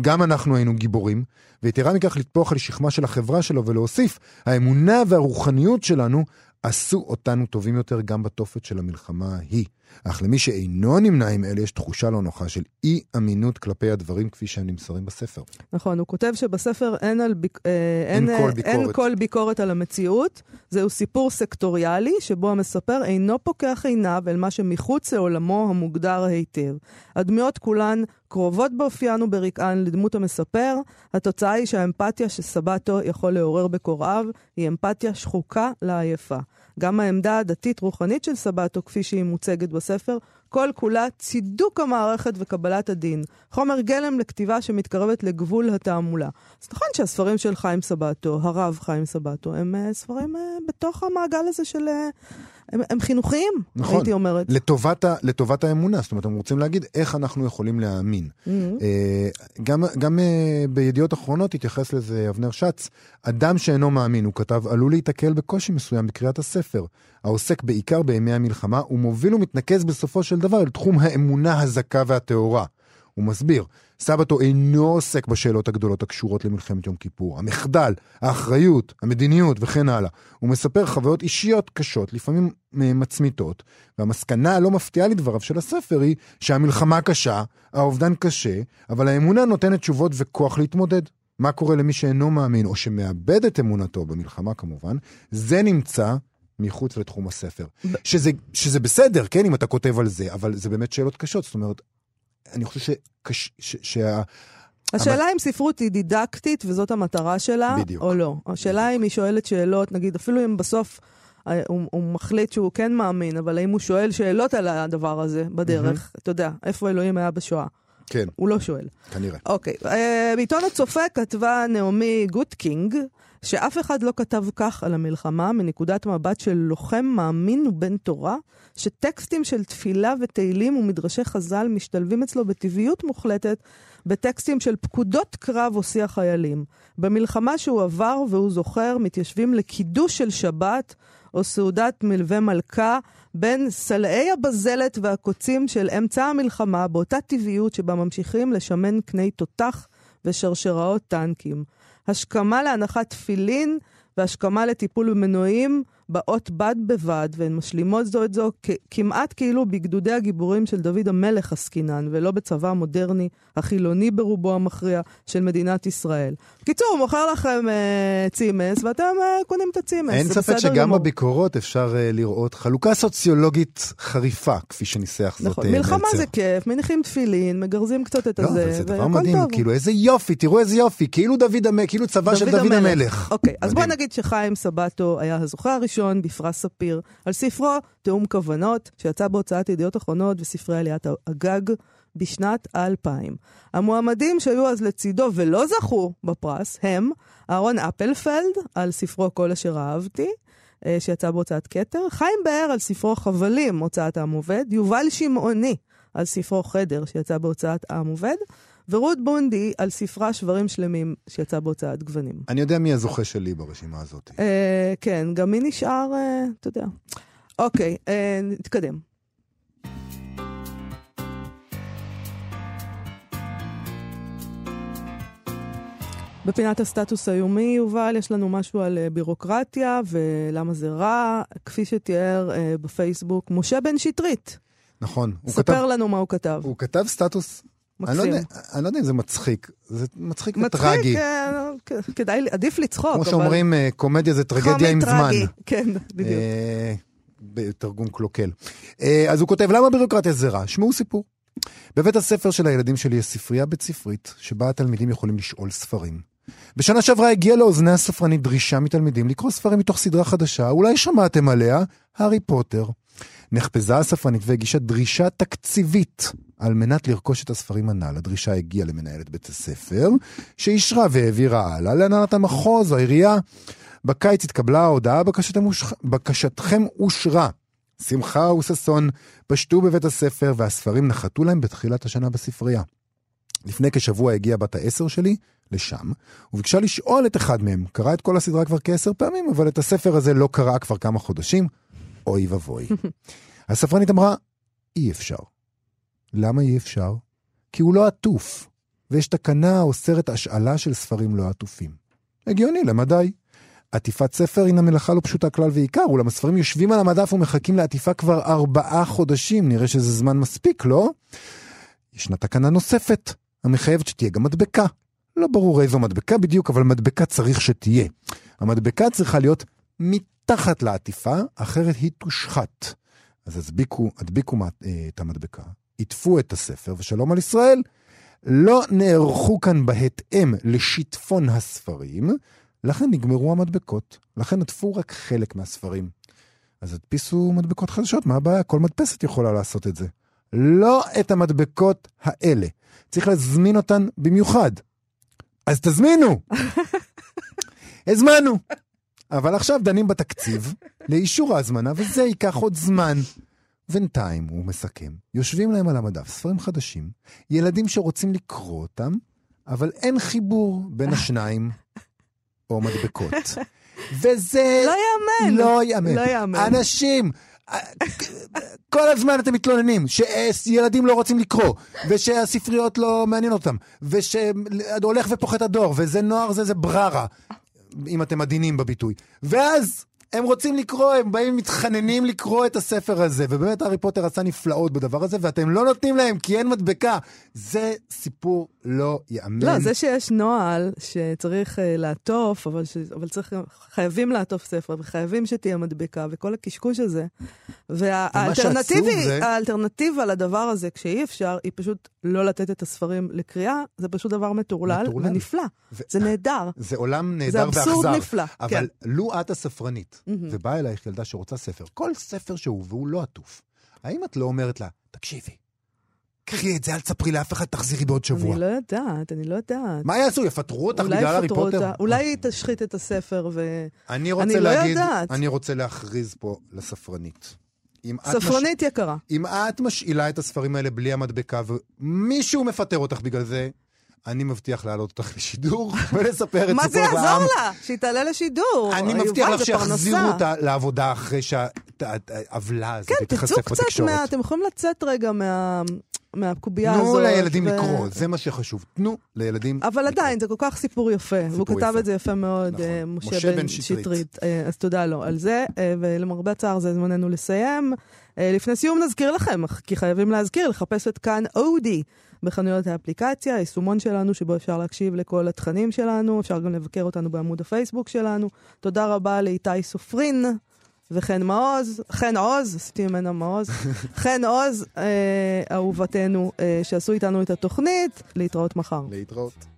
גם אנחנו היינו גיבורים, ויתרה מכך לטפוח על שכמה של החברה שלו ולהוסיף, האמונה והרוחניות שלנו עשו אותנו טובים יותר גם בתופת של המלחמה ההיא. אך למי שאינו נמנה עם אלה יש תחושה לא נוחה של אי אמינות כלפי הדברים כפי שהם נמסרים בספר. נכון, הוא כותב שבספר אין, על ביק... אה, אין, אין, כל ביקורת. אין כל ביקורת על המציאות, זהו סיפור סקטוריאלי שבו המספר אינו פוקח עיניו אל מה שמחוץ לעולמו המוגדר היטב. הדמויות כולן קרובות באופיין וברקען לדמות המספר, התוצאה היא שהאמפתיה שסבתו יכול לעורר בקוראיו היא אמפתיה שחוקה לעייפה. גם העמדה הדתית-רוחנית של סבתו, כפי שהיא מוצגת בספר, כל כולה צידוק המערכת וקבלת הדין. חומר גלם לכתיבה שמתקרבת לגבול התעמולה. אז נכון שהספרים של חיים סבתו, הרב חיים סבתו, הם uh, ספרים uh, בתוך המעגל הזה של... Uh, הם, הם חינוכיים, נכון, הייתי אומרת. לטובת, ה, לטובת האמונה, זאת אומרת, הם רוצים להגיד איך אנחנו יכולים להאמין. Mm-hmm. Uh, גם, גם uh, בידיעות אחרונות התייחס לזה אבנר שץ, אדם שאינו מאמין, הוא כתב, עלול להיתקל בקושי מסוים בקריאת הספר, העוסק בעיקר בימי המלחמה, ומוביל ומתנקז בסופו של דבר אל תחום האמונה הזכה והטהורה. הוא מסביר, סבתו אינו עוסק בשאלות הגדולות הקשורות למלחמת יום כיפור, המחדל, האחריות, המדיניות וכן הלאה. הוא מספר חוויות אישיות קשות, לפעמים מצמיתות, והמסקנה הלא מפתיעה לדבריו של הספר היא שהמלחמה קשה, האובדן קשה, אבל האמונה נותנת תשובות וכוח להתמודד. מה קורה למי שאינו מאמין, או שמאבד את אמונתו במלחמה כמובן, זה נמצא מחוץ לתחום הספר. שזה, שזה בסדר, כן, אם אתה כותב על זה, אבל זה באמת שאלות קשות. זאת אומרת, אני חושב שקש... ש... שה... השאלה אם ספרות היא דידקטית וזאת המטרה שלה, בדיוק. או לא. השאלה אם היא שואלת שאלות, נגיד, אפילו אם בסוף אה, הוא, הוא מחליט שהוא כן מאמין, אבל האם הוא שואל שאלות על הדבר הזה בדרך, mm-hmm. אתה יודע, איפה אלוהים היה בשואה? כן. הוא לא שואל. כנראה. אוקיי. אה, בעיתון הצופה כתבה נעמי גוטקינד, שאף אחד לא כתב כך על המלחמה מנקודת מבט של לוחם מאמין ובן תורה, שטקסטים של תפילה ותהילים ומדרשי חז"ל משתלבים אצלו בטבעיות מוחלטת בטקסטים של פקודות קרב או שיח חיילים. במלחמה שהוא עבר והוא זוכר, מתיישבים לקידוש של שבת או סעודת מלווה מלכה בין סלעי הבזלת והקוצים של אמצע המלחמה באותה טבעיות שבה ממשיכים לשמן קני תותח ושרשראות טנקים. השכמה להנחת תפילין והשכמה לטיפול במנועים באות בד בבד, והן משלימות זו את זו כמעט כאילו בגדודי הגיבורים של דוד המלך עסקינן, ולא בצבא המודרני, החילוני ברובו המכריע של מדינת ישראל. בקיצור, הוא מוכר לכם אה, צימס, ואתם אה, קונים את הצימס. אין ספק שגם גמור. בביקורות אפשר אה, לראות חלוקה סוציולוגית חריפה, כפי שניסח נכון, זאת נכון, מלחמה זה כיף, מניחים תפילין, מגרזים קצת את לא, הזה, והכל טוב. זה דבר מדהים, טוב. כאילו איזה יופי, תראו איזה יופי, כאילו דוד המלך, כאילו צבא דוד של דוד המלך. המלך. אוקיי, אז בוא נגיד שחיים סבטו היה הזוכה הראשון בפרס ספיר, על ספרו תיאום כוונות, שיצא בהוצאת ידיעות אחרונות וספרי עליית הגג בשנת 2000. המועמדים שהיו אז לצידו ולא זכו בפרס הם אהרון אפלפלד על ספרו כל אשר אהבתי, אה, שיצא בהוצאת כתר, חיים באר על ספרו חבלים, הוצאת עם עובד, יובל שמעוני על ספרו חדר, שיצא בהוצאת עם עובד, ורות בונדי על ספרה שברים שלמים שיצא בהוצאת גוונים. אני יודע מי הזוכה שלי ברשימה הזאת. אה, כן, גם מי נשאר, אה, אתה יודע. אוקיי, אה, נתקדם. בפינת הסטטוס היומי, יובל, יש לנו משהו על uh, בירוקרטיה ולמה זה רע, כפי שתיאר uh, בפייסבוק משה בן שטרית. נכון. ספר כתב, לנו מה הוא כתב. הוא כתב סטטוס אני לא, אני לא יודע אם זה מצחיק, זה מצחיק, מצחיק וטרגי. מצחיק, אה, כדאי, עדיף לצחוק. כמו שאומרים, אבל... קומדיה זה טרגדיה עם זמן. כן, בדיוק. אה, בתרגום קלוקל. אה, אז הוא כותב, למה בירוקרטיה זה רע? שמעו סיפור. בבית הספר של הילדים שלי יש ספרייה בית ספרית, שבה התלמידים יכולים לשאול ספרים. בשנה שעברה הגיעה לאוזני הספרנית דרישה מתלמידים לקרוא ספרים מתוך סדרה חדשה, אולי שמעתם עליה, הארי פוטר. נחפזה הספרנית והגישה דרישה תקציבית על מנת לרכוש את הספרים הנ"ל. הדרישה הגיעה למנהלת בית הספר, שאישרה והעבירה הלאה להנהלת המחוז העירייה. בקיץ התקבלה ההודעה, בקשתכם, אוש... בקשתכם אושרה. שמחה וששון פשטו בבית הספר והספרים נחתו להם בתחילת השנה בספרייה. לפני כשבוע הגיעה בת העשר שלי לשם, וביקשה לשאול את אחד מהם. קרא את כל הסדרה כבר כעשר פעמים, אבל את הספר הזה לא קרא כבר כמה חודשים. אוי ואבוי. הספרנית אמרה, אי אפשר. למה אי אפשר? כי הוא לא עטוף, ויש תקנה האוסרת השאלה של ספרים לא עטופים. הגיוני, למדי. עטיפת ספר הינה מלאכה לא פשוטה כלל ועיקר, אולם הספרים יושבים על המדף ומחכים לעטיפה כבר ארבעה חודשים, נראה שזה זמן מספיק, לא? ישנה תקנה נוספת, המחייבת שתהיה גם מדבקה. לא ברור איזו מדבקה בדיוק, אבל מדבקה צריך שתהיה. המדבקה צריכה להיות מתחת לעטיפה, אחרת היא תושחת. אז הדביקו, הדביקו אה, את המדבקה, עטפו את הספר, ושלום על ישראל, לא נערכו כאן בהתאם לשיטפון הספרים, לכן נגמרו המדבקות, לכן עטפו רק חלק מהספרים. אז הדפיסו מדבקות חדשות, מה הבעיה? כל מדפסת יכולה לעשות את זה. לא את המדבקות האלה. צריך להזמין אותן במיוחד. אז תזמינו! הזמנו. אבל עכשיו דנים בתקציב לאישור ההזמנה, וזה ייקח עוד זמן. בינתיים, הוא מסכם, יושבים להם על המדף ספרים חדשים, ילדים שרוצים לקרוא אותם, אבל אין חיבור בין השניים, או מדבקות. וזה... לא יאמן. לא יאמן. לא יאמן. אנשים, כל הזמן אתם מתלוננים שילדים לא רוצים לקרוא, ושהספריות לא מעניין אותם, ושהולך ופוחת הדור, וזה נוער זה זה בררה, אם אתם עדינים בביטוי. ואז הם רוצים לקרוא, הם באים מתחננים לקרוא את הספר הזה, ובאמת הארי פוטר עשה נפלאות בדבר הזה, ואתם לא נותנים להם כי אין מדבקה. זה סיפור לא יאמן. לא, זה שיש נוהל שצריך uh, לעטוף, אבל, ש... אבל צריך, חייבים לעטוף ספר, וחייבים שתהיה מדבקה, וכל הקשקוש הזה. והאלטרנטיבה לדבר הזה, כשאי אפשר, היא פשוט לא לתת את הספרים לקריאה, זה פשוט דבר מטורלל, מטורלל. ונפלא. ו... זה נהדר. זה עולם נהדר ואכזר. זה אבסורד נפלא, אבל כן. לו את הספרנית, mm-hmm. ובאה אלייך ילדה שרוצה ספר, כל ספר שהוא והוא לא עטוף, האם את לא אומרת לה, תקשיבי, קחי את זה, אל תספרי לאף אחד, תחזירי בעוד שבוע. אני לא יודעת, אני לא יודעת. מה יעשו, יפטרו אותך בגלל הארי פוטר? אותה, אולי היא תשחית את הספר ו... אני רוצה אני לא להגיד, לא יודעת. אני רוצה להכריז פה לספרנית. ספרנית מש... יקרה. אם את משאילה את הספרים האלה בלי המדבקה ומישהו מפטר אותך בגלל זה, אני מבטיח להעלות אותך לשידור ולספר את פה לעם. מה זה יעזור לה? שהיא תעלה לשידור. אני מבטיח לך שיחזירו אותה לעבודה אחרי שהעוולה הזאת תיחשף בתקשורת. נו, תצאו קצת מה... אתם יכולים לצאת רגע מה... מהקובייה הזאת. תנו לילדים ו... לקרוא, זה מה שחשוב. תנו לילדים אבל לקרוא. עדיין, זה כל כך סיפור יפה. סיפור והוא כתב יפה. את זה יפה מאוד, נכון. uh, משה, משה בן, שטרית. שטרית. Uh, אז תודה לו על זה, uh, ולמרבה הצער זה זמננו לסיים. לפני סיום נזכיר לכם, כי חייבים להזכיר, לחפש את כאן אודי. בחנויות האפליקציה, היישומון שלנו שבו אפשר להקשיב לכל התכנים שלנו, אפשר גם לבקר אותנו בעמוד הפייסבוק שלנו. תודה רבה לאיתי סופרין וחן מעוז, חן עוז, עשיתי ממנה מעוז, חן עוז, אה, אהובתנו, אה, שעשו איתנו את התוכנית. להתראות מחר. להתראות.